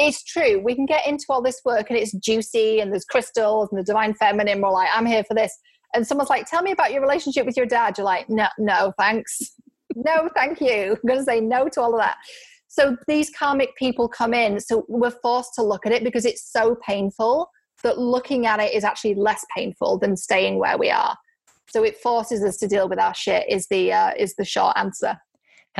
it's true. We can get into all this work and it's juicy and there's crystals and the divine feminine. We're like, I'm here for this. And someone's like, tell me about your relationship with your dad. You're like, no, no, thanks. no, thank you. I'm going to say no to all of that. So these karmic people come in. So we're forced to look at it because it's so painful that looking at it is actually less painful than staying where we are. So it forces us to deal with our shit. Is the uh, is the short answer.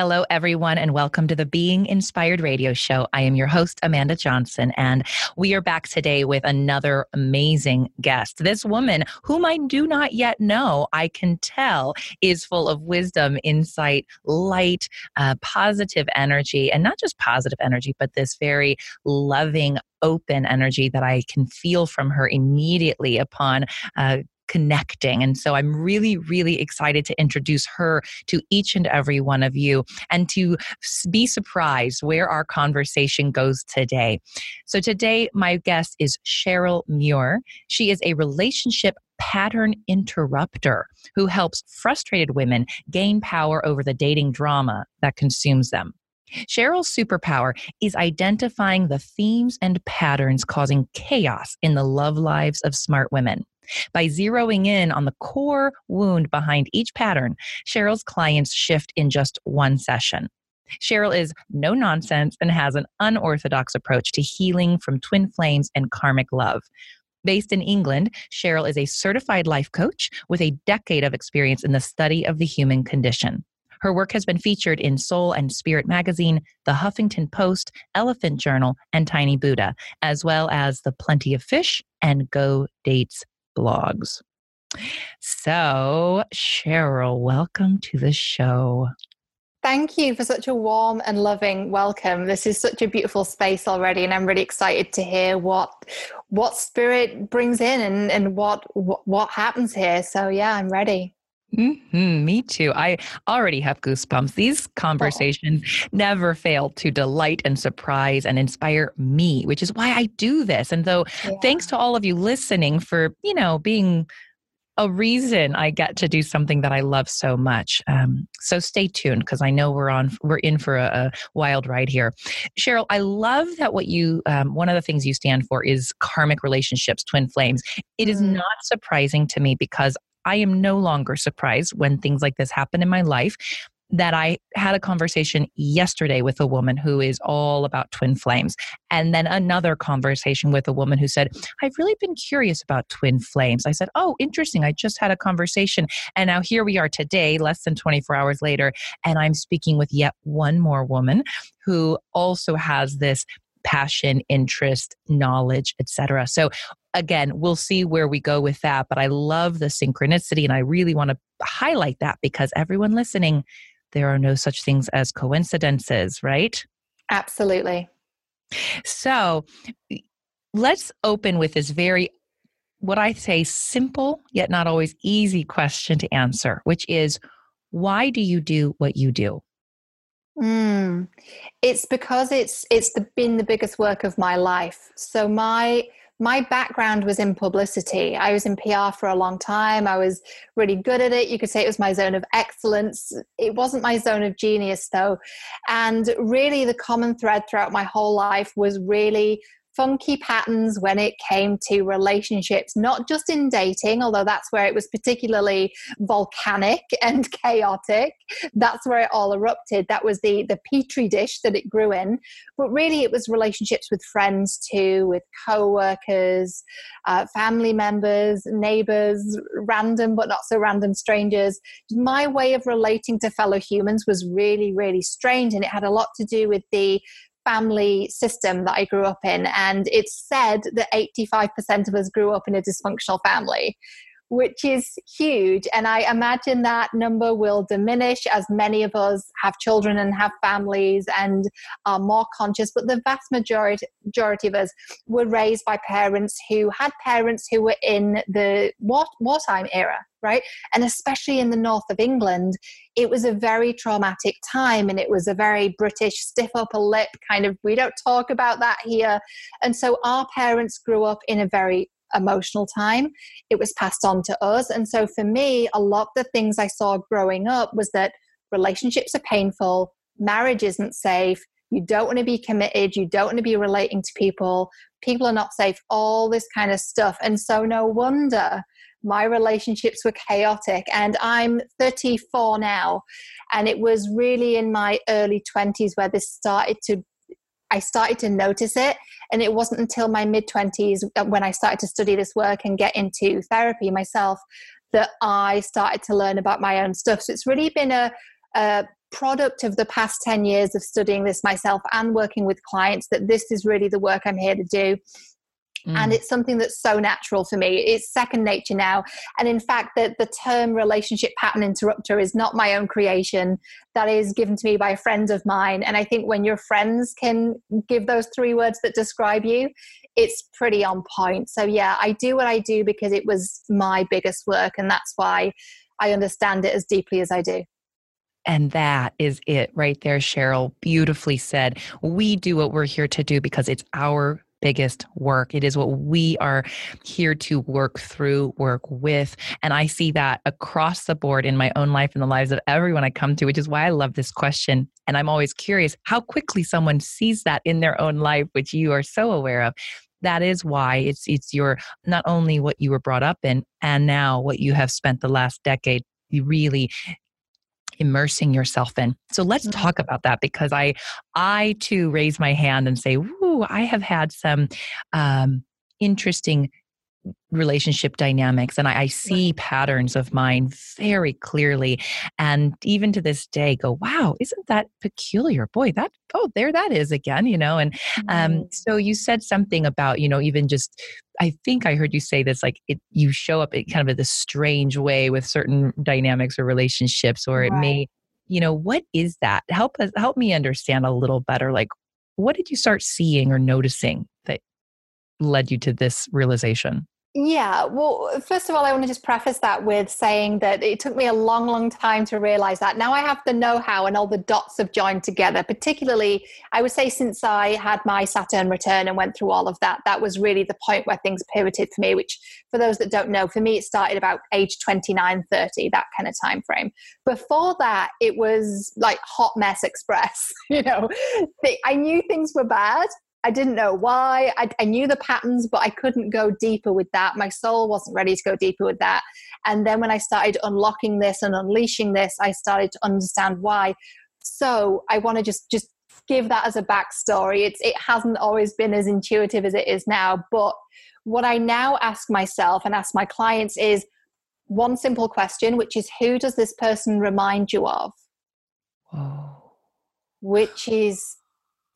Hello, everyone, and welcome to the Being Inspired Radio Show. I am your host, Amanda Johnson, and we are back today with another amazing guest. This woman, whom I do not yet know, I can tell is full of wisdom, insight, light, uh, positive energy, and not just positive energy, but this very loving, open energy that I can feel from her immediately upon uh, connecting. And so I'm really, really excited to introduce her to each and every one of you and to be surprised where our conversation goes today. So today, my guest is Cheryl Muir. She is a relationship pattern interrupter who helps frustrated women gain power over the dating drama that consumes them. Cheryl's superpower is identifying the themes and patterns causing chaos in the love lives of smart women. By zeroing in on the core wound behind each pattern, Cheryl's clients shift in just one session. Cheryl is no nonsense and has an unorthodox approach to healing from twin flames and karmic love. Based in England, Cheryl is a certified life coach with a decade of experience in the study of the human condition. Her work has been featured in Soul and Spirit magazine, The Huffington Post, Elephant Journal, and Tiny Buddha, as well as The Plenty of Fish and Go Dates blogs. So, Cheryl, welcome to the show. Thank you for such a warm and loving welcome. This is such a beautiful space already, and I'm really excited to hear what what spirit brings in and, and what, what what happens here. So yeah, I'm ready. Mm-hmm, me too. I already have goosebumps. These conversations oh. never fail to delight and surprise and inspire me, which is why I do this. And so, yeah. thanks to all of you listening for, you know, being a reason I get to do something that I love so much. Um, so stay tuned because I know we're on we're in for a, a, wild ride here. Cheryl, I love that what you um, one of the things you stand for is karmic relationships, twin flames. It is mm. not surprising to me because I am no longer surprised when things like this happen in my life. That I had a conversation yesterday with a woman who is all about twin flames. And then another conversation with a woman who said, I've really been curious about twin flames. I said, Oh, interesting. I just had a conversation. And now here we are today, less than 24 hours later. And I'm speaking with yet one more woman who also has this passion, interest, knowledge, etc. So again, we'll see where we go with that, but I love the synchronicity and I really want to highlight that because everyone listening, there are no such things as coincidences, right? Absolutely. So, let's open with this very what I say simple yet not always easy question to answer, which is why do you do what you do? Mm, it's because it's it's the, been the biggest work of my life. So my my background was in publicity. I was in PR for a long time. I was really good at it. You could say it was my zone of excellence. It wasn't my zone of genius, though. And really, the common thread throughout my whole life was really funky patterns when it came to relationships, not just in dating, although that's where it was particularly volcanic and chaotic. That's where it all erupted. That was the, the petri dish that it grew in. But really, it was relationships with friends too, with co workers, uh, family members, neighbors, random but not so random strangers. My way of relating to fellow humans was really, really strange. And it had a lot to do with the family system that I grew up in. And it's said that 85% of us grew up in a dysfunctional family, which is huge. And I imagine that number will diminish as many of us have children and have families and are more conscious. But the vast majority, majority of us were raised by parents who had parents who were in the war, wartime era right? And especially in the north of England, it was a very traumatic time and it was a very British stiff upper lip kind of, we don't talk about that here. And so our parents grew up in a very emotional time. It was passed on to us. And so for me, a lot of the things I saw growing up was that relationships are painful, marriage isn't safe, You don't want to be committed. You don't want to be relating to people. People are not safe, all this kind of stuff. And so, no wonder my relationships were chaotic. And I'm 34 now. And it was really in my early 20s where this started to I started to notice it. And it wasn't until my mid 20s uh, when I started to study this work and get into therapy myself that I started to learn about my own stuff. So it's really been a, a product of the past 10 years of studying this myself and working with clients that this is really the work I'm here to do. Mm. And it's something that's so natural for me. It's second nature now. And in fact, the, the term relationship pattern interrupter is not my own creation. That is given to me by a friend of mine. And I think when your friends can give those three words that describe you, it's pretty on point. So, yeah, I do what I do because it was my biggest work. And that's why I understand it as deeply as I do. And that is it right there, Cheryl. Beautifully said. We do what we're here to do because it's our biggest work. It is what we are here to work through, work with. And I see that across the board in my own life and the lives of everyone I come to, which is why I love this question. And I'm always curious how quickly someone sees that in their own life, which you are so aware of that is why it's it's your not only what you were brought up in and now what you have spent the last decade you really immersing yourself in. So let's mm-hmm. talk about that because I I too raise my hand and say, "Ooh, I have had some um, interesting relationship dynamics and I, I, see patterns of mine very clearly and even to this day go wow isn't that peculiar? Boy that oh there that is again you know and um so you said something about you know even just I think I heard you say this like it you show up in kind of a this strange way with certain dynamics or relationships or it right. may you know what is that? Help us help me understand a little better like what did you start seeing or noticing that led you to this realization yeah, well, first of all, I want to just preface that with saying that it took me a long, long time to realize that. Now I have the know how and all the dots have joined together. Particularly, I would say, since I had my Saturn return and went through all of that, that was really the point where things pivoted for me. Which, for those that don't know, for me, it started about age 29, 30, that kind of time frame. Before that, it was like hot mess express. you know, I knew things were bad I didn't know why. I, I, knew the patterns, but I couldn't go deeper with that. My soul wasn't ready to go deeper with that. And then when I started unlocking this and unleashing this, I started to understand why. So I want to just just give that as a backstory. It's it hasn't always been as intuitive as it is now, but what I now ask myself and ask my clients is one simple question, which is who does this person remind you of? Whoa. Which is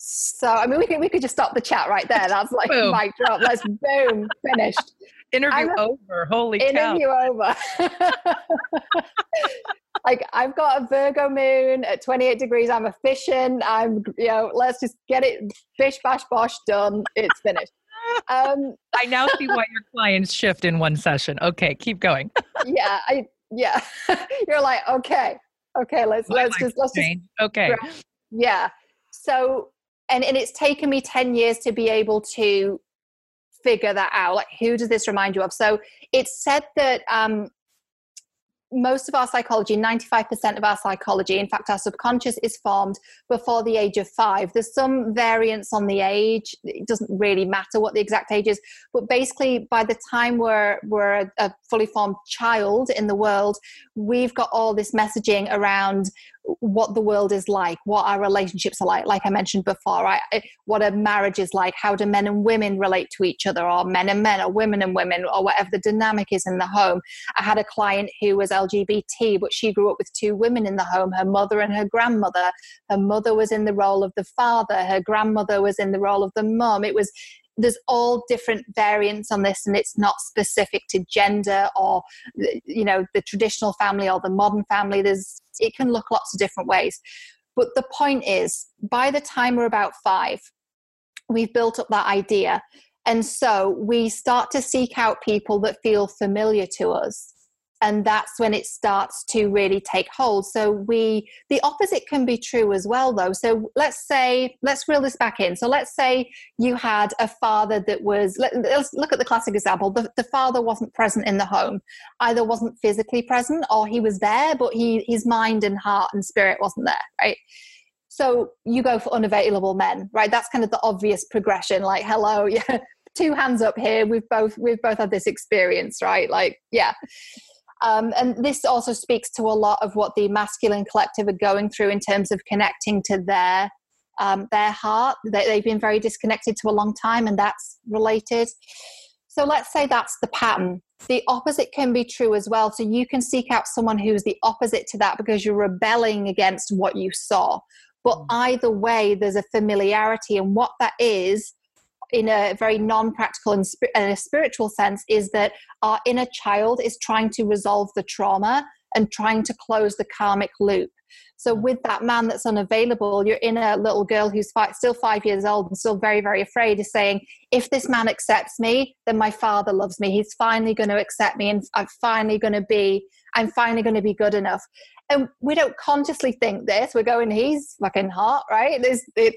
so I mean, we could we could just stop the chat right there. That's like boom. mic drop. Let's boom, finished. Interview a, over. Holy interview cow. over. like I've got a Virgo moon at 28 degrees. I'm efficient. I'm you know. Let's just get it. Bish bash bosh done. It's finished. Um, I now see why your clients shift in one session. Okay, keep going. yeah, I yeah. You're like okay, okay. Let's My let's just let's change. just okay. Yeah. So and and it's taken me 10 years to be able to figure that out like who does this remind you of? So it's said that um, most of our psychology 95% of our psychology in fact our subconscious is formed before the age of five. There's some variance on the age. It doesn't really matter what the exact age is but basically by the time we're we're a fully formed child in the world we've got all this messaging around what the world is like, what our relationships are like, like I mentioned before, right? Eh, what a marriage is like, how do men and women relate to each other, or men and men, or women and women, or whatever the dynamic is in the home. I had a client who was LGBT, but she grew up with two women in the home her mother and her grandmother. Her mother was in the role of the father, her grandmother was in the role of the mom. It was there's all different variants on this and it's not specific to gender or eh, you know the traditional family or the modern family there's it can look lots of different ways. But the point is by the time we're about five we've built up that idea. And so we start to seek out people that feel familiar to us and that's when it starts to really take hold so we the opposite can be true as well though so let's say let's reel this back in so let's say you had a father that was let, us look at the classic example the, the father wasn't present in the home either wasn't physically present or he was there but he his mind and heart and spirit wasn't there right So you go for unavailable men, right? That's kind of the obvious progression. Like, hello, yeah, two hands up here. We've both we've both had this experience, right? Like, yeah. Um, and this also speaks to a lot of what the masculine collective are going through in terms of connecting to their um, their heart. They, they've been very disconnected to a long time, and that's related. So let's say that's the pattern. The opposite can be true as well. So you can seek out someone who's the opposite to that because you're rebelling against what you saw. But mm. either way, there's a familiarity, and what that is in a very non-practical and, and a spiritual sense is that our inner child is trying to resolve the trauma and trying to close the karmic loop. So mm. with that man that's unavailable your inner little girl who's five, still five years old and still very very afraid is saying if this man accepts me then my father loves me. He's finally going to accept me and i'm finally going to be i'm finally going to be good enough. And we don't consciously think this. We're going he's fucking hot right? There's it,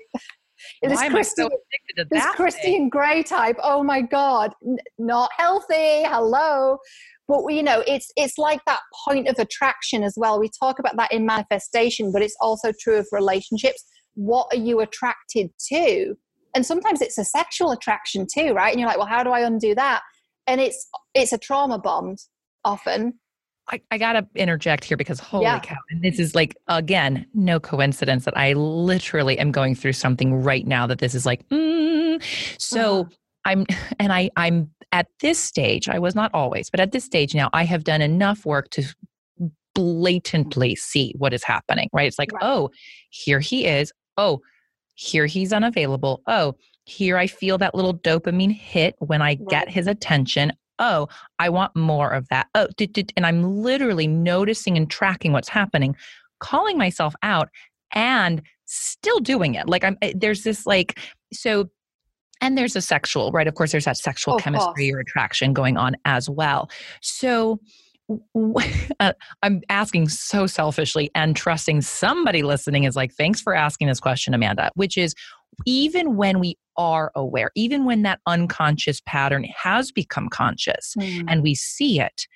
this Why Christian, so this Christian Grey type. Oh my God, N- not healthy. Hello, but you know, it's it's like that point of attraction as well. We talk about that in manifestation, but it's also true of relationships. What are you attracted to? And sometimes it's a sexual attraction too, right? And you're like, well, how do I undo that? And it's it's a trauma bond often I, I got to interject here because holy yeah. cow. And this is like, again, no coincidence that I literally am going through something right now that this is like, mm. so uh-huh. I'm, and I, I'm at this stage, I was not always, but at this stage now, I have done enough work to blatantly see what is happening, right? It's like, right. oh, here he is. Oh, here he's unavailable. Oh, here I feel that little dopamine hit when I right. get his attention oh, I want more of that. Oh, did, did, and I'm literally noticing and tracking what's happening, calling myself out and still doing it. Like I'm eh, there's this like so and there's a sexual, right? Of course there's that sexual oh, chemistry or attraction going on as well. So uh, I'm asking so selfishly and trusting somebody listening is like, thanks for asking this question, Amanda, which is even when we are aware, even when that unconscious pattern has become conscious mm. and we see it,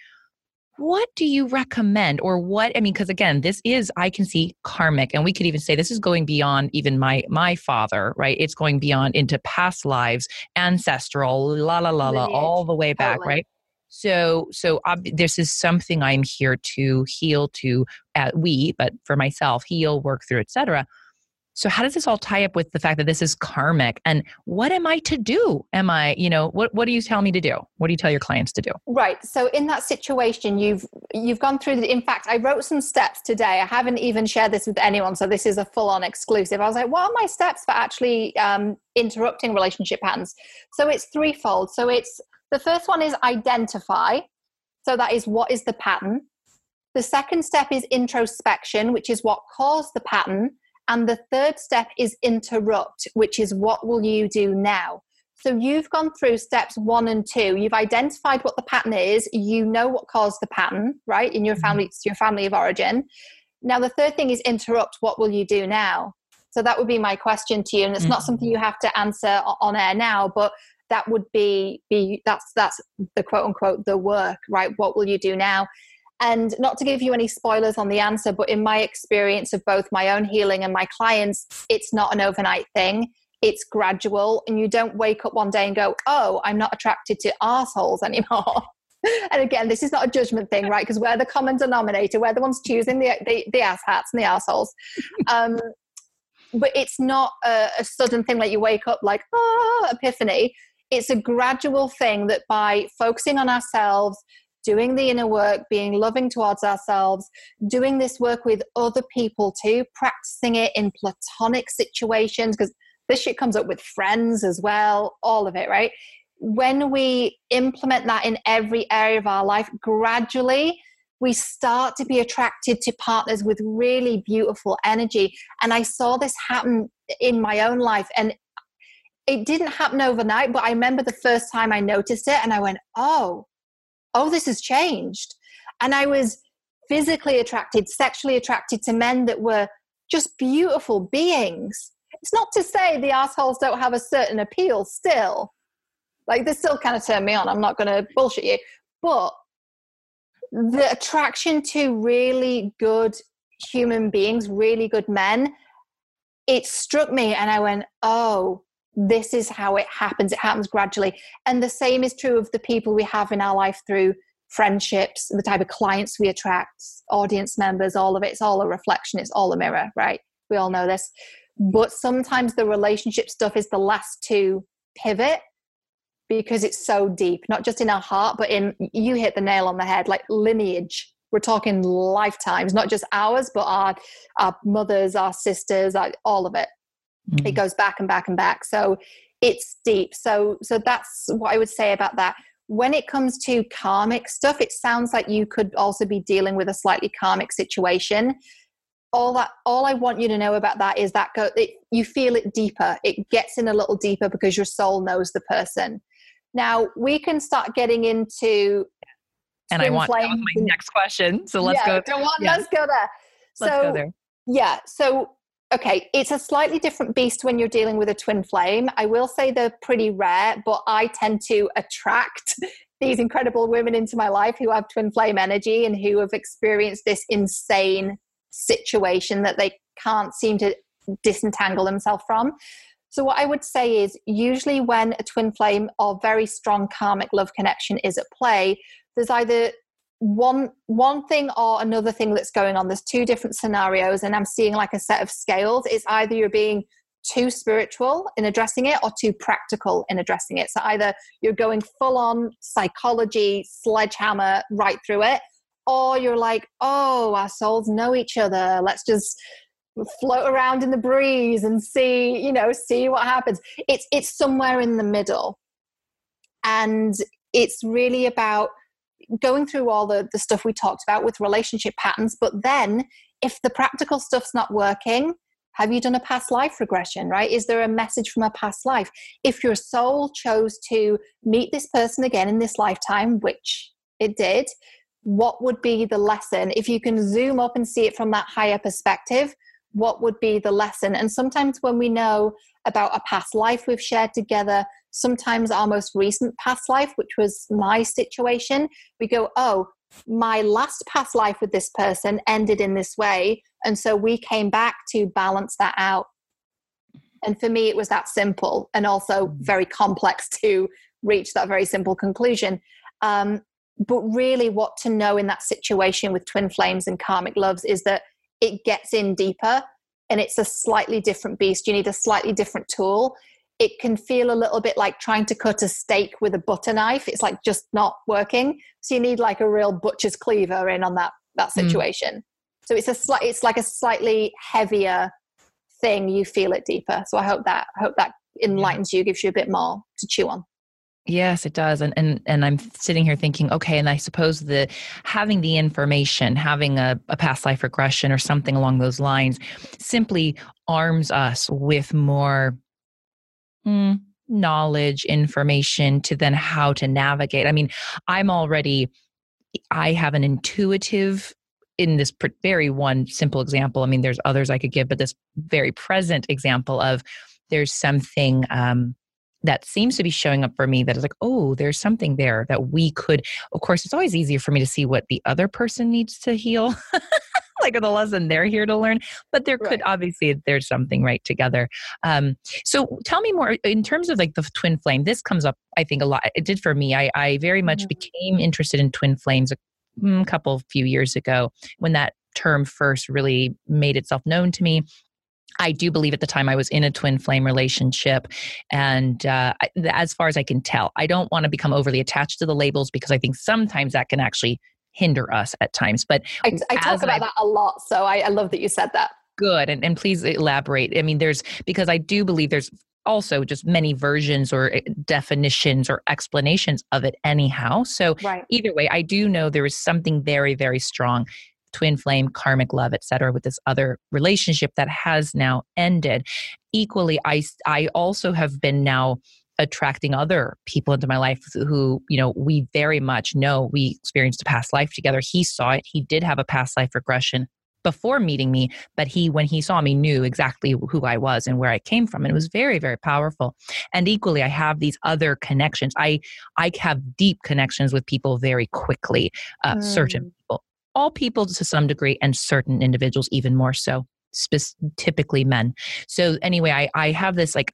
what do you recommend or what i mean because again this is i can see karmic and we could even say this is going beyond even my my father right it's going beyond into past lives ancestral la la la la all the way back totally. right so so um, this is something i'm here to heal to uh, we but for myself heal work through etc so how does this all tie up with the fact that this is karmic and what am I to do? Am I, you know, what what do you tell me to do? What do you tell your clients to do? Right. So in that situation you've you've gone through the in fact I wrote some steps today. I haven't even shared this with anyone so this is a full on exclusive. I was like, what are my steps for actually um, interrupting relationship patterns? So it's threefold. So it's the first one is identify. So that is what is the pattern? The second step is introspection, which is what caused the pattern. And the third step is interrupt, which is what will you do now? So you've gone through steps one and two. You've identified what the pattern is. You know what caused the pattern, right? In your mm-hmm. family, it's your family of origin. Now, the third thing is interrupt. What will you do now? So that would be my question to you. And it's mm-hmm. not something you have to answer on air now, but that would be be that's that's the quote unquote the work, right? What will you do now? And not to give you any spoilers on the answer, but in my experience of both my own healing and my clients, it's not an overnight thing. It's gradual, and you don't wake up one day and go, Oh, I'm not attracted to assholes anymore. and again, this is not a judgment thing, right? Because we're the common denominator, we're the ones choosing the, the, the ass hats and the assholes. Um, but it's not a, a, sudden thing like you wake up like, oh, epiphany. It's a gradual thing that by focusing on ourselves, doing the inner work, being loving towards ourselves, doing this work with other people too, practicing it in platonic situations, because this shit comes up with friends as well, all of it, right? When we implement that in every area of our life, gradually we start to be attracted to partners with really beautiful energy. And I saw this happen in my own life. And it didn't happen overnight, but I remember the first time I noticed it and I went, oh, oh, this has changed. And I was physically attracted, sexually attracted to men that were just beautiful beings. It's not to say the assholes don't have a certain appeal still. Like, this still kind of turned me on. I'm not going to bullshit you. But the attraction to really good human beings, really good men, it struck me and I went, oh, this is how it happens. It happens gradually. And the same is true of the people we have in our life through friendships, the type of clients we attract, audience members, all of it. It's all a reflection, it's all a mirror, right? We all know this. But sometimes the relationship stuff is the last to pivot because it's so deep, not just in our heart, but in you hit the nail on the head, like lineage. We're talking lifetimes, not just ours, but our our mothers, our sisters, our, all of it. Mm-hmm. It goes back and back and back. So it's deep. So so that's what I would say about that. When it comes to karmic stuff, it sounds like you could also be dealing with a slightly karmic situation. All that all I want you to know about that is that go it, you feel it deeper. It gets in a little deeper because your soul knows the person. Now we can start getting into and I want my next question. So let's yeah, go. On, yeah. Let's go there. Let's so, go there. Yeah. So okay, it's a slightly different beast when you're dealing with a twin flame. I will say they're pretty rare, but I tend to attract these incredible women into my life who have twin flame energy and who have experienced this insane situation that they can't seem to disentangle themselves from. So, what I would say is usually when a twin flame or very strong karmic love connection is at play, there's either one one thing or another thing that's going on there's two different scenarios and i'm seeing like a set of scales. It's either you're being too spiritual in addressing it or too practical in addressing it. So either you're going full on psychology sledgehammer right through it or you're like oh our souls know each other. Let's just float around in the breeze and see you know see what happens. It's it's somewhere in the middle. And it's really about going through all the, the stuff we talked about with relationship patterns but then if the practical stuff's not working have you done a past life regression right? Is there a message from a past life? If your soul chose to meet this person again in this lifetime which it did what would be the lesson? If you can zoom up and see it from that higher perspective what would be the lesson? And sometimes when we know about a past life we've shared together sometimes our most recent past life, which was my situation, we go, oh, my last past life with this person ended in this way. And so we came back to balance that out. And for me, it was that simple and also mm-hmm. very complex to reach that very simple conclusion. Um, but really, what to know in that situation with twin flames and karmic loves is that it gets in deeper and it's a slightly different beast. You need a slightly different tool it can feel a little bit like trying to cut a steak with a butter knife. It's like just not working. So you need like a real butcher's cleaver in on that that mm. situation. Mm. So it's a slight it's like a slightly heavier thing. You feel it deeper. So I hope that I hope that enlightens you, gives you a bit more to chew on. Yes, it does. And and and I'm sitting here thinking, okay, and I suppose the having the information, having a, a past life regression or something along those lines simply arms us with more mm, knowledge, information to then how to navigate. I mean, I'm already, I have an intuitive in this very one simple example. I mean, there's others I could give, but this very present example of there's something um, that seems to be showing up for me that is like, oh, there's something there that we could. Of course, it's always easier for me to see what the other person needs to heal. like the lesson they're here to learn but there could right. obviously there's something right together um, so tell me more in terms of like the twin flame this comes up i think a lot it did for me i, I very much mm-hmm. became interested in twin flames a, mm, couple few years ago when that term first really made itself known to me I do believe at the time I was in a twin flame relationship. And uh, as far as I can tell, I don't want to become overly attached to the labels because I think sometimes that can actually hinder us at times. But I, I talk about I, that a lot. So I, I love that you said that. Good. And, and please elaborate. I mean, there's because I do believe there's also just many versions or eh, definitions or explanations of it anyhow so right. either way i do know there is something very very strong twin flame karmic love etc with this other relationship that has now ended equally i i also have been now attracting other people into my life who, you know, we very much know we experienced a past life together. He saw it. He did have a past life regression before meeting me, but he, when he saw me, knew exactly who I was and where I came from. And it was very, very powerful. And equally, I have these other connections. I, I have deep connections with people very quickly, uh, mm. certain people, all people to some degree, and certain individuals even more so. spe- typically men. So anyway, I I have this like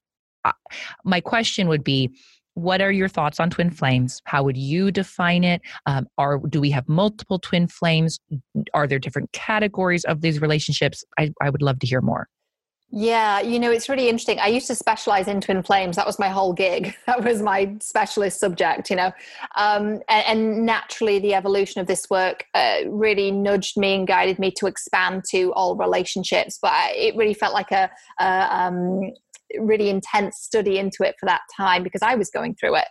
my question would be what are your thoughts on twin flames how would you define it um, are do we have multiple twin flames are there different categories of these relationships I, I would love to hear more yeah, you know, it's really interesting. I used to specialize in twin flames. That was my whole gig. That was my specialist subject, you know. Um, and, and, naturally, the evolution of this work uh, really nudged me and guided me to expand to all relationships. But I, it really felt like a, a um, really intense study into it for that time because I was going through it.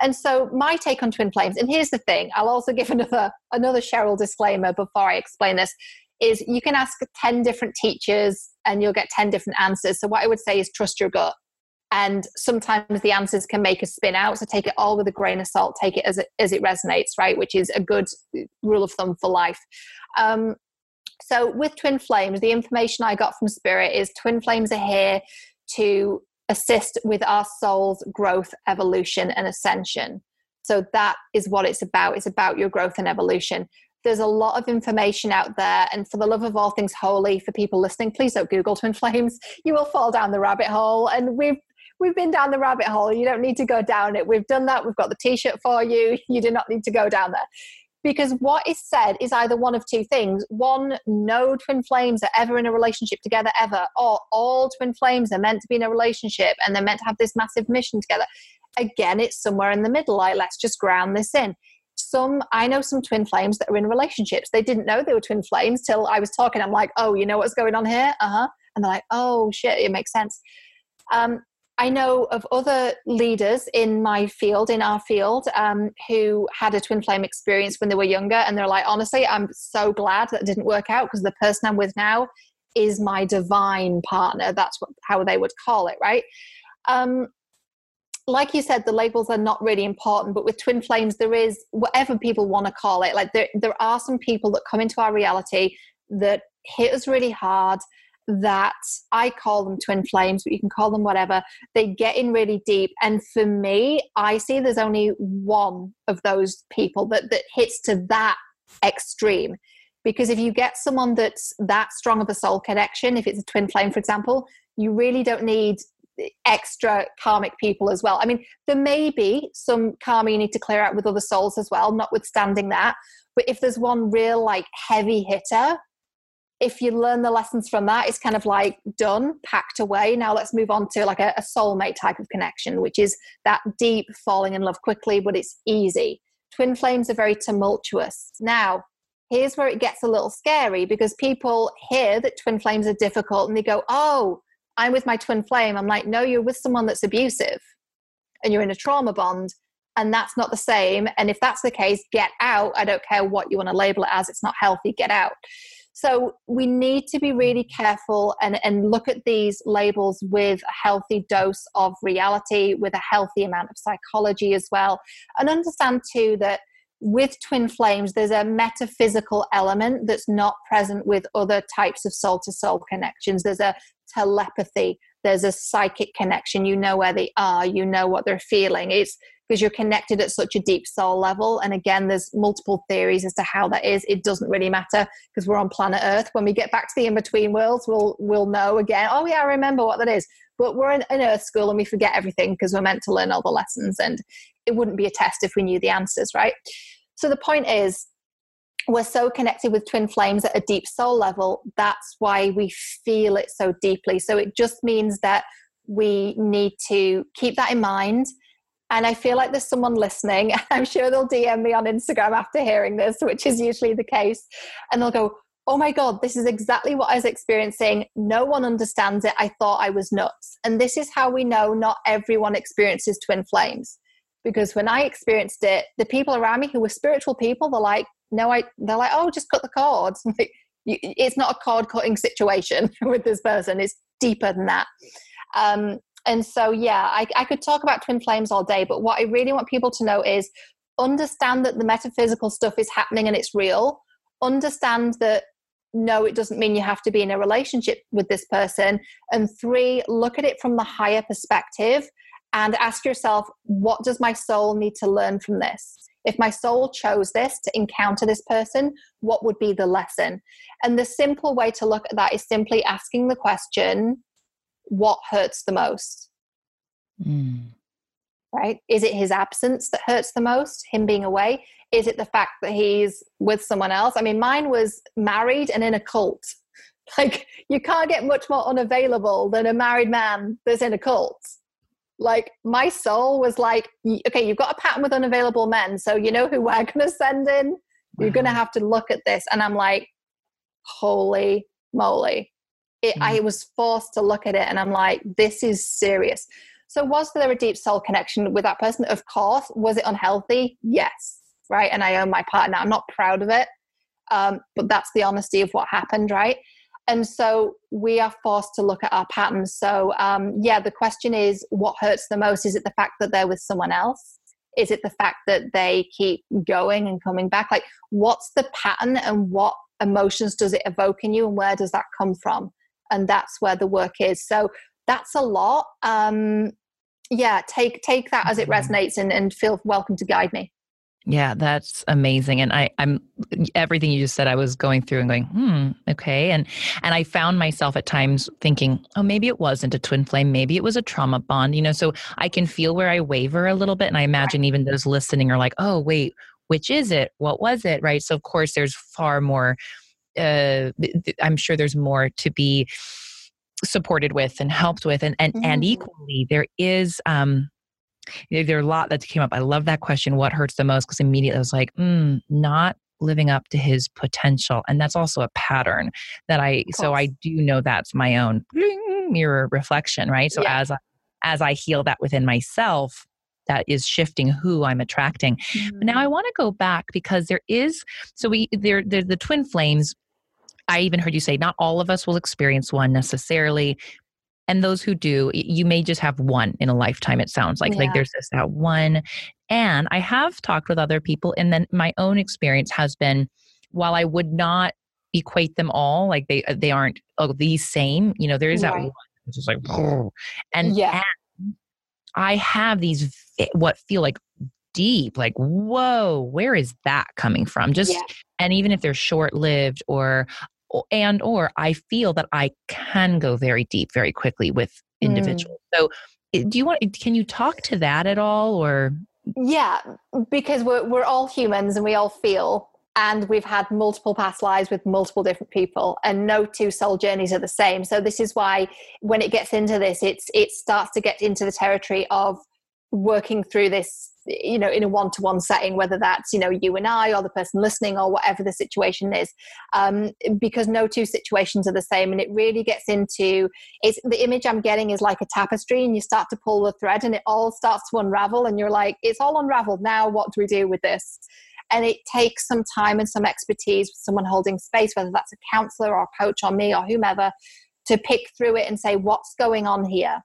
And so my take on twin flames, and here's the thing, I'll also give another another Cheryl disclaimer before I explain this, is you can ask 10 different teachers and you'll get 10 different answers. So what I would say is trust your gut. And sometimes the answers can make us spin out. So take it all with a grain of salt, take it as it, as it resonates, right? Which is a good rule of thumb for life. Um, so with twin flames, the information I got from Spirit is twin flames are here to assist with our soul's growth, evolution, and ascension. So that is what it's about. It's about your growth and evolution. There's a lot of information out there. And for the love of all things holy, for people listening, please don't Google twin flames. You will fall down the rabbit hole. And we've we've been down the rabbit hole. You don't need to go down it. We've done that. We've got the t-shirt for you. You do not need to go down there because what is said is either one of two things. One no twin flames are ever in a relationship together ever. Or all twin flames are meant to be in a relationship and they're meant to have this massive mission together. Again it's somewhere in the middle. Like let's just ground this in. Some i know some twin flames that are in relationships. They didn't know they were twin flames till i was talking. I'm like oh you know what's going on here? Uh-huh. And they're like oh shit. It makes sense. Um, I know of other leaders in my field, in our field, um, who had a twin flame experience when they were younger, and they're like, honestly, I'm so glad that didn't work out because the person I'm with now is my divine partner. That's what, how they would call it, right? Um, like you said, the labels are not really important, but with twin flames, there is whatever people want to call it. Like there, there are some people that come into our reality that hit us really hard that I call them twin flames, but you can call them whatever. They get in really deep. And for me, I see there's only one of those people that, that hits to that extreme. Because if you get someone that's that strong of a soul connection, if it's a twin flame, for example, you really don't need extra karmic people as well. I mean, there may be some karma you need to clear out with other souls as well, notwithstanding that. But if there's one real like heavy hitter, if you learn the lessons from that, it's kind of like done, packed away. Now let's move on to like a, a soulmate type of connection, which is that deep falling in love quickly, but it's easy. Twin flames are very tumultuous. Now, here's where it gets a little scary because people hear that twin flames are difficult and they go, Oh, I'm with my twin flame. I'm like, No, you're with someone that's abusive and you're in a trauma bond. And that's not the same. And if that's the case, get out. I don't care what you want to label it as, it's not healthy, get out. So we need to be really careful and, and look at these labels with a healthy dose of reality, with a healthy amount of psychology as well. And understand too that with twin flames, there's a metaphysical element that's not present with other types of soul to soul connections. There's a telepathy, there's a psychic connection. You know where they are, you know what they're feeling. It's because you're connected at such a deep soul level. And again, there's multiple theories as to how that is. It doesn't really matter because we're on planet Earth. When we get back to the in between worlds, we'll we'll know again. Oh yeah, I remember what that is. But we're in, in Earth school and we forget everything because we're meant to learn all the lessons, and it wouldn't be a test if we knew the answers, right? So the point is, we're so connected with twin flames at a deep soul level. That's why we feel it so deeply. So it just means that we need to keep that in mind and I feel like there's someone listening. I'm sure they'll DM me on Instagram after hearing this, which is usually the case. And they'll go, Oh my God, this is exactly what I was experiencing. No one understands it. I thought I was nuts. And this is how we know not everyone experiences twin flames. Because when I experienced it, the people around me who were spiritual people, they're like, no, I, they're like, oh, just cut the cords. it's not a cord cutting situation with this person. It's deeper than that. Um, and so, yeah, I, I could talk about twin flames all day, but what I really want people to know is understand that the metaphysical stuff is happening and it's real. Understand that no, it doesn't mean you have to be in a relationship with this person. And three, look at it from the higher perspective and ask yourself, what does my soul need to learn from this? if my soul chose this to encounter this person, what would be the lesson? And the simple way to look at that is simply asking the question, what hurts the most? Mm. Right? Is it his absence that hurts the most, him being away? Is it the fact that he's with someone else? I mean, mine was married and in a cult. Like, you can't get much more unavailable than a married man that's in a cult like my soul was like okay you've got a pattern with unavailable men so you know who we're going to send in you're going to have to look at this and i'm like holy moly it, mm. i was forced to look at it and i'm like this is serious so was there a deep soul connection with that person of course was it unhealthy yes right and i own my partner i'm not proud of it um, but that's the honesty of what happened right and so we are forced to look at our patterns. So, um, yeah, the question is what hurts the most? Is it the fact that they're with someone else? Is it the fact that they keep going and coming back? Like, what's the pattern and what emotions does it evoke in you and where does that come from? And that's where the work is. So, that's a lot. Um, yeah, take take that as it mm-hmm. resonates and, and feel welcome to guide me. Yeah, that's amazing. And I, I'm everything you just said, I was going through and going, hmm, okay. And and I found myself at times thinking, oh, maybe it wasn't a twin flame, maybe it was a trauma bond, you know. So I can feel where I waver a little bit. And I imagine even those listening are like, oh, wait, which is it? What was it? Right. So of course there's far more uh I'm sure there's more to be supported with and helped with and and, mm-hmm. and equally there is um there are a lot that came up. I love that question. What hurts the most? Because immediately I was like, mm, not living up to his potential. And that's also a pattern that I, so I do know that's my own mirror reflection, right? So yeah. as I, as I heal that within myself, that is shifting who I'm attracting. Mm-hmm. But now I mm. want to go back because there is, so we, there, there, the twin flames I even heard you say not all of us will experience one necessarily, and those who do you may just have one in a lifetime it sounds like yeah. like there's this that one and i have talked with other people and then my own experience has been while i would not equate them all like they uh, they aren't oh, the same you know there is right. that one it's just like and yeah and i have these what feel like deep like whoa where is that coming from just yeah. and even if they're short lived or and or i feel that i can go very deep very quickly with mm. individuals mm. so do you want can you talk to that at all or yeah because we're, we're all humans and we all feel and we've had multiple past lives with multiple different people and no two soul journeys are the same so this is why when it gets into this it's it starts to get into the territory of working through this you know in a one-to-one setting whether that's you know you and i or the person listening or whatever the situation is um, because no two situations are the same and it really gets into it's the image i'm getting is like a tapestry and you start to pull the thread and it all starts to unravel and you're like it's all unraveled. Now what do we do with this? And it takes some time and some expertise with someone holding space whether that's a counselor or a coach or me or whomever to pick through it and say what's going on here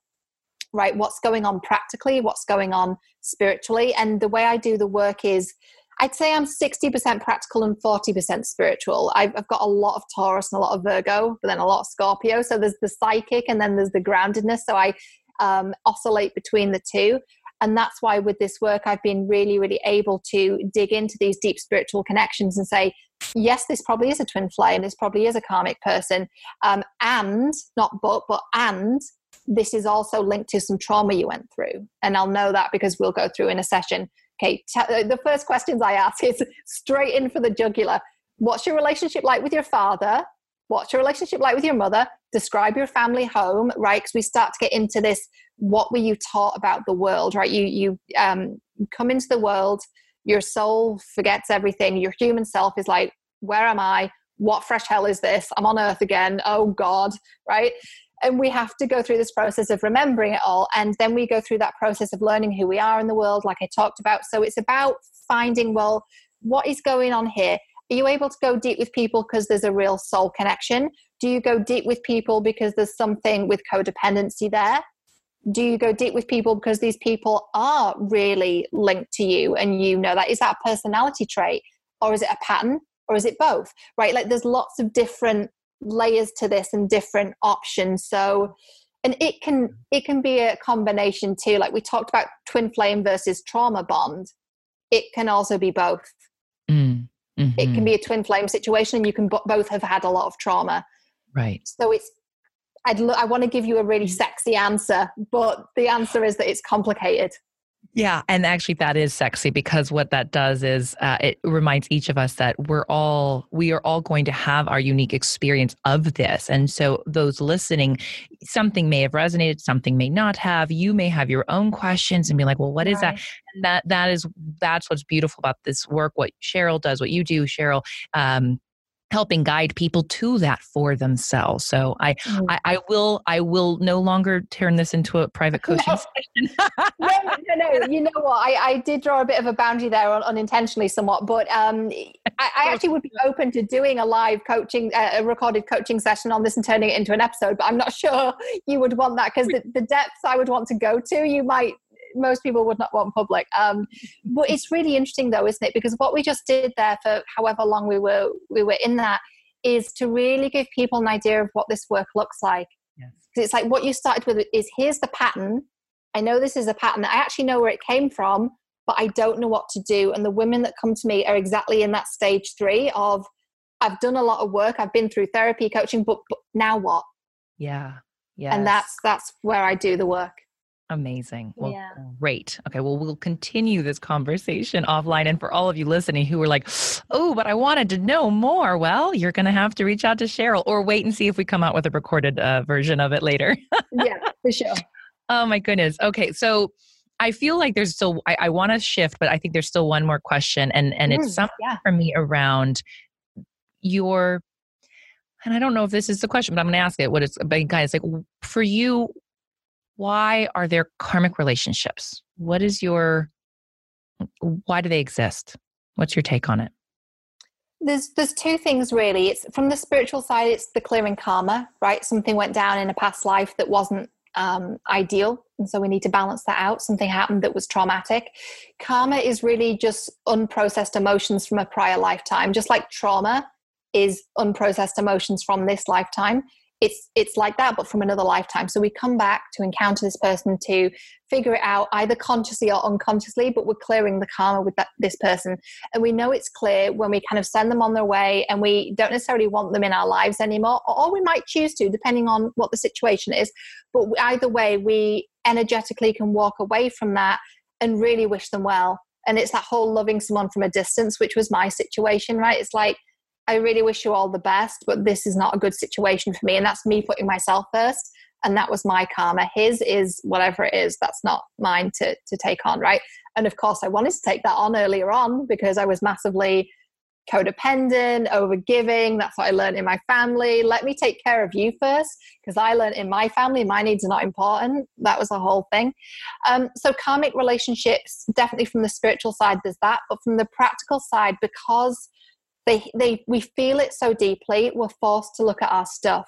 right what's going on practically what's going on spiritually. And the way i do the work is i'd say i'm 60% practical and 40% spiritual. I've, I've, got a lot of taurus and a lot of virgo but then a lot of scorpio. So there's the psychic and then there's the groundedness. So i um, oscillate between the two. And that's why with this work i've been really really able to dig into these deep spiritual connections and say yes this probably is a twin flame. This probably is a karmic person. Um, and not but but and this is also linked to some trauma you went through. And I'll know that because we'll go through in a session. Okay, t- uh, the first questions I ask is straight in for the jugular. What's your relationship like with your father? What's your relationship like with your mother? Describe your family home, right? Because we start to get into this. What were you taught about the world, right? You you um, come into the world, your soul forgets everything. Your human self is like, where am I? What fresh hell is this? I'm on earth again. Oh God, right? And we have to go through this process of remembering it all and then we go through that process of learning who we are in the world like i talked about. So it's about finding well what is going on here? Are you able to go deep with people because there's a real soul connection? Do you go deep with people because there's something with codependency there? Do you go deep with people because these people are really linked to you and you know that? Is that a personality trait or is it a pattern or is it both? Right like there's lots of different layers to this and different options so and it can it can be a combination too like we talked about twin flame versus trauma bond it can also be both. Mm. Mm-hmm. It can mm-hmm. be a twin flame situation, and you can b- both have had a lot of trauma. Right. So it's I'd lo- I want to give you a really mm. sexy answer, but the answer is that it's complicated. Yeah, and actually, that is sexy because what that does is uh, it reminds each of us that we're all we are all going to have our unique experience of this, and so those listening, something may have resonated, something may not have. You may have your own questions and be like, "Well, what is right. that?" And that that is that's what's beautiful about this work. What Cheryl does, what you do, Cheryl. Um, helping guide people to that for themselves. So I, mm. I, I, will I will no longer turn this into a private coaching session. no, no, no. You know what? I, I did draw a bit of a boundary there unintentionally somewhat, but um, I, I actually would be open to doing a live coaching, uh, a recorded coaching session on this and turning it into an episode. But I'm not sure you would want that because the, the depths I would want to go to, you might most people would not want public. Um, but it's really interesting though, isn't it? Because what we just did there for however long we were we were in that is to really give people an idea of what this work looks like. Yes. It's like what you started with is here's the pattern. I know this is a pattern. I actually know where it came from, but I don't know what to do. And the women that come to me are exactly in that stage three of I've done a lot of work, I've been through therapy, coaching, but, but now what? Yeah. Yeah. And that's that's where I do the work. Amazing. Well, yeah. great. Okay. Well, we'll continue this conversation offline. And for all of you listening who were like, oh, but I wanted to know more, well, you're going to have to reach out to Cheryl or wait and see if we come out with a recorded uh, version of it later. yeah, for sure. Oh, my goodness. Okay. So, I feel like there's still I, I want to shift, but I think there's still one more question, and and mm, it's something yeah. for me around your. And I don't know if this is the question, but I'm going to ask it. What it's, but guys, like for you, why are there karmic relationships? What is your, why do they exist? What's your take on it? There's there's two things really. It's from the spiritual side, it's the clearing karma, right? Something went down in a past life that wasn't um, ideal, and so we need to balance that out. Something happened that was traumatic. Karma is really just unprocessed emotions from a prior lifetime, just like trauma is unprocessed emotions from this lifetime it's it's like that but from another lifetime. So we come back to encounter this person to figure it out either consciously or unconsciously but we're clearing the karma with that, this person. And we know it's clear when we kind of send them on their way and we don't necessarily want them in our lives anymore or we might choose to depending on what the situation is. But either way we energetically can walk away from that and really wish them well. And it's that whole loving someone from a distance which was my situation right? It's like I really wish you all the best, but this is not a good situation for me. And that's me putting myself first. And that was my karma. His is whatever it is. That's not mine to, to take on, right? And of course, I wanted to take that on earlier on because I was massively codependent, overgiving. That's what I learned in my family. Let me take care of you first because I learned in my family my needs are not important. That was the whole thing. Um, so, karmic relationships, definitely from the spiritual side, there's that. But from the practical side, because they they we feel it so deeply we're forced to look at our stuff.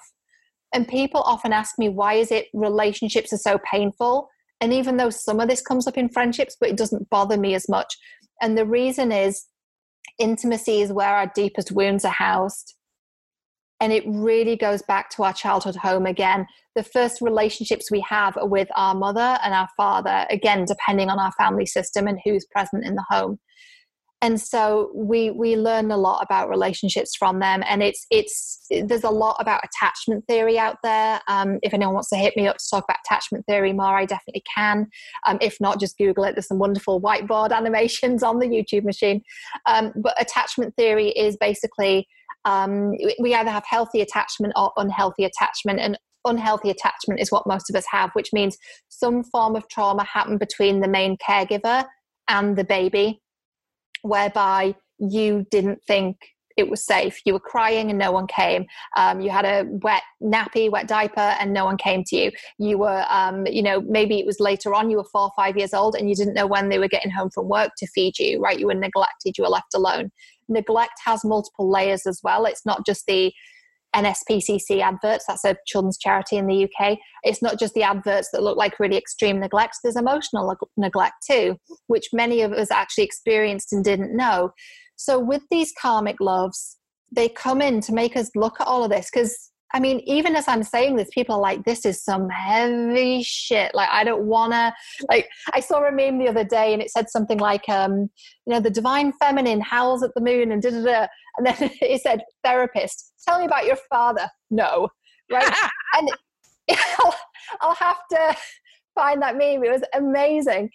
And people often ask me why is it relationships are so painful? And even though some of this comes up in friendships but it doesn't bother me as much. And the reason is intimacy is where our deepest wounds are housed. And it really goes back to our childhood home again. The first relationships we have are with our mother and our father again depending on our family system and who's present in the home and so we we learn a lot about relationships from them. And it's it's there's a lot about attachment theory out there. Um, if anyone wants to hit me up to talk about attachment theory more i definitely can. Um, if not just google it. There's some wonderful whiteboard animations on the youtube machine. Um, but attachment theory is basically um, we either have healthy attachment or unhealthy attachment. And unhealthy attachment is what most of us have which means some form of trauma happened between the main caregiver and the baby whereby you didn't think it was safe. You were crying and no one came. Um, you had a wet nappy, wet diaper, and no one came to you. You were, um, you know, maybe it was later on, you were four or five years old and you didn't know when they were getting home from work to feed you, right? You were neglected, you were left alone. Neglect has multiple layers as well. It's not just the NSPCC adverts. That's a children's charity in the UK. It's not just the adverts that look like really extreme neglect, there's emotional neglect too, which many of us actually experienced and didn't know. So, with these karmic loves, they come in to make us look at all of this because I mean, even as I'm saying this, people are like, this is some heavy shit. Like, I don't wanna, like, I saw a meme the other day and it said something like, um, you know, the divine feminine howls at the moon and da da da. And then it said, therapist, tell me about your father. No. Right. and I'll, I'll have to find that meme. It was amazing.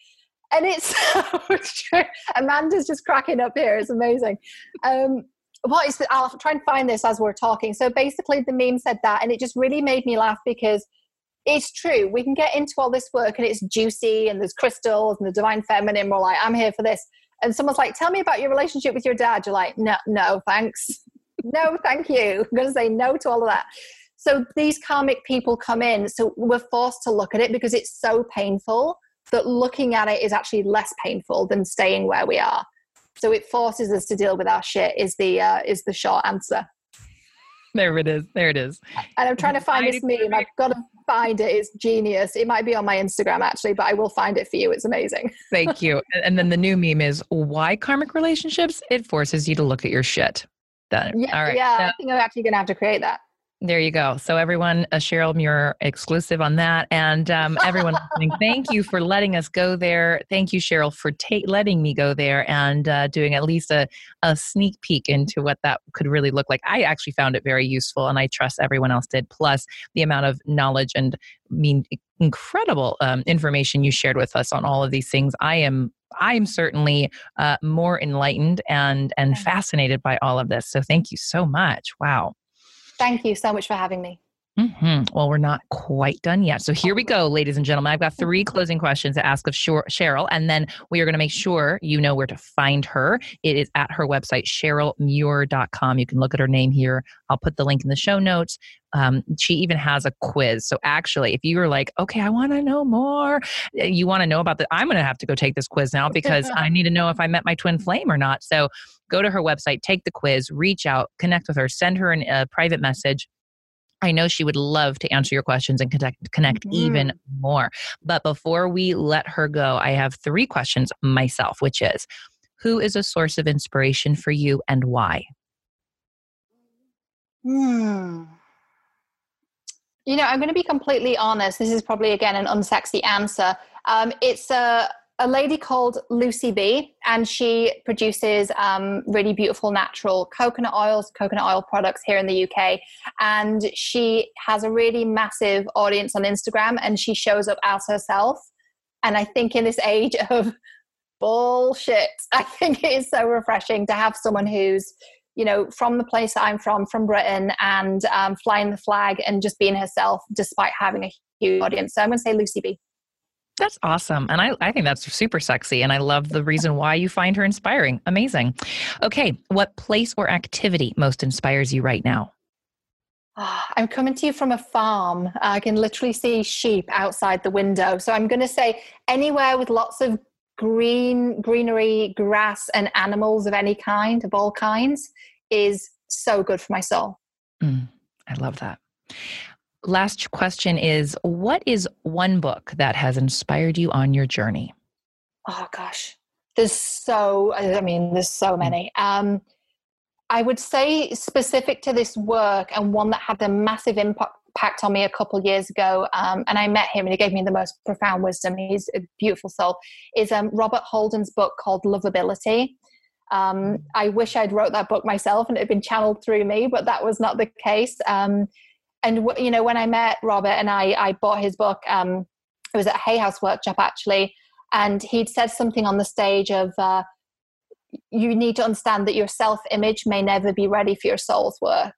And it's so true. Amanda's just cracking up here. It's amazing. Um, what is the, I'll try and find this as we're talking. So basically, the meme said that, and it just really made me laugh because it's true. We can get into all this work and it's juicy, and there's crystals and the divine feminine. We're like, I'm here for this. And someone's like, Tell me about your relationship with your dad. You're like, No, no, thanks. no, thank you. I'm going to say no to all of that. So these karmic people come in. So we're forced to look at it because it's so painful that looking at it is actually less painful than staying where we are. So it forces us to deal with our shit. Is the uh, is the short answer. There it is. There it is. And I'm trying to find this meme. I've got to find it. It's genius. It might be on my Instagram actually, but I will find it for you. It's amazing. Thank you. And then the new meme is why karmic relationships? It forces you to look at your shit. Done. Yeah, All right. Yeah, now, I think I'm actually going to have to create that. There you go. So, everyone, a Cheryl Muir exclusive on that. And um, everyone listening, thank you for letting us go there. Thank you, Cheryl, for ta- letting me go there and uh, doing at least a, a sneak peek into what that could really look like. I actually found it very useful, and I trust everyone else did. Plus, the amount of knowledge and I mean incredible um, information you shared with us on all of these things. I am I'm certainly uh, more enlightened and and fascinated by all of this. So thank you so much. Wow. Thank you so much for having me. Mm-hmm. Well, we're not quite done yet. So here we go, ladies and gentlemen. I've got three closing questions to ask of Cheryl, and then we are going to make sure you know where to find her. It is at her website, CherylMuir.com. You can look at her name here. I'll put the link in the show notes. Um, she even has a quiz. So actually, if you are like, okay, I want to know more, eh, you want to know about the, I'm going to have to go take this quiz now because I need to know if I met my twin flame or not. So go to her website, take the quiz, reach out, connect with her, send her an, a private message I know she would love to answer your questions and connect, connect mm-hmm. even more. But before we let her go, I have three questions myself, which is who is a source of inspiration for you and why? Hmm. You know, I'm going to be completely honest. This is probably, again, an unsexy answer. Um, it's a a lady called Lucy Bee, and she produces um, really beautiful natural coconut oils, coconut oil products here in the UK. And she has a really massive audience on Instagram, and she shows up as herself. And I think in this age of bullshit, I think it is so refreshing to have someone who's you know, from the place I'm from, from Britain, and um, flying the flag and just being herself despite having a huge audience. So I'm going to say Lucy Bee. That's awesome. And I, I think that's super sexy. And I love the reason why you find her inspiring. Amazing. Okay. What place or activity most inspires you right now? I'm coming to you from a farm. I can literally see sheep outside the window. So I'm going to say anywhere with lots of green, greenery, grass, and animals of any kind, of all kinds, is so good for my soul. Mm, I love that last question is what is one book that has inspired you on your journey? Oh gosh. There's so I mean there's so hmm. many. Um I would say specific to this work and one that had a massive impact on me a couple years ago, um, and I met him and he gave me the most profound wisdom. He's a beautiful soul. Is um, Robert Holden's book called Loveability. Um. I wish I'd wrote that book myself and it had been channeled through me, but that was not the case. Um, and you know when i met robert and i i bought his book um it was at hay house workshop actually and he'd said something on the stage of uh, you need to understand that your self image may never be ready for your soul's work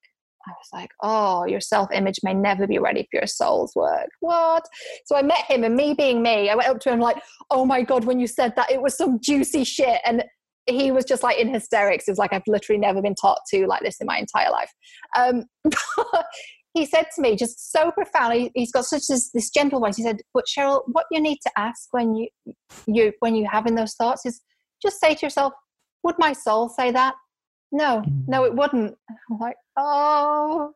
I was like, oh, your self image may never be ready for your soul's work. What? So I met him, and me being me, I went up to him like, oh my God, when you said that, it was some juicy shit. And he was just like in hysterics. It was like, I've literally never been taught to like this in my entire life. Um, he said to me just so profoundly he's got such this, this gentle voice he said but cheryl what you need to ask when you you when you having those thoughts is just say to yourself would my soul say that no no it wouldn't i'm like oh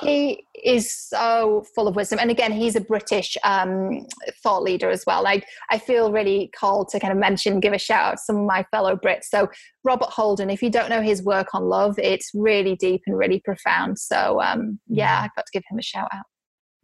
he is so full of wisdom. And again he's a british um, thought leader as well. Like i feel really called to kind of mention give a shout out to some of my fellow brits. So robert holden if you don't know his work on love it's really deep and really profound. So um, yeah i've got to give him a shout out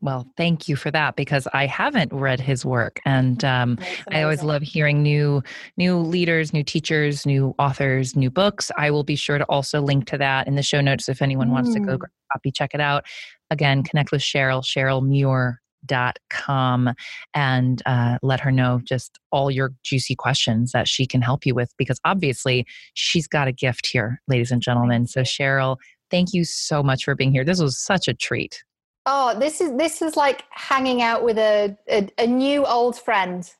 well, thank you for that because I haven't read his work, and um, I always love hearing new new leaders, new teachers, new authors, new books. I will be sure to also link to that in the show notes if anyone mm. wants to go mm. copy, check it out. Again, connect with Cheryl, CherylMuir.com, and uh, let her know just all your juicy questions that she can help you with because obviously she's got a gift here, ladies and gentlemen. So, Cheryl, thank you so much for being here. This was such a treat. Oh, this is this is like hanging out with a, a, a new old friend.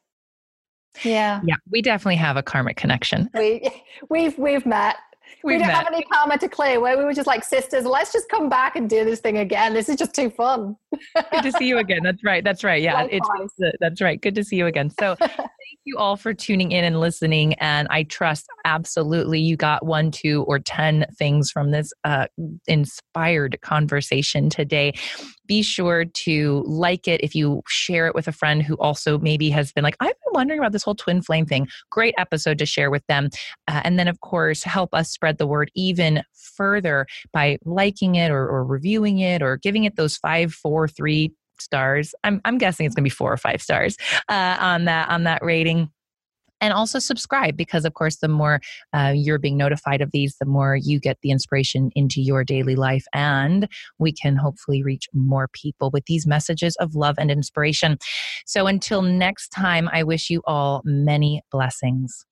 Yeah. Yeah, we definitely have a karmic connection. We we've we've met. We've we don't met. have any karma to clear where we were just like sisters, let's just come back and do this thing again. This is just too fun. Good to see you again. That's right. That's right. Yeah, it's, it's, that's right. Good to see you again. So thank you all for tuning in and listening. And I trust absolutely you got one, two, or 10 things from this uh, inspired conversation today. Be sure to like it if you share it with a friend who also maybe has been like, I've been wondering about this whole twin flame thing. Great episode to share with them. Uh, and then, of course, help us spread the word even further by liking it or, or reviewing it or giving it those five, four, three, stars. I'm I'm guessing it's going to be four or five stars uh, on that on that rating. And also subscribe because, of course, the more uh, you're being notified of these, the more you get the inspiration into your daily life. And we can hopefully reach more people with these messages of love and inspiration. So until next time, I wish you all many blessings.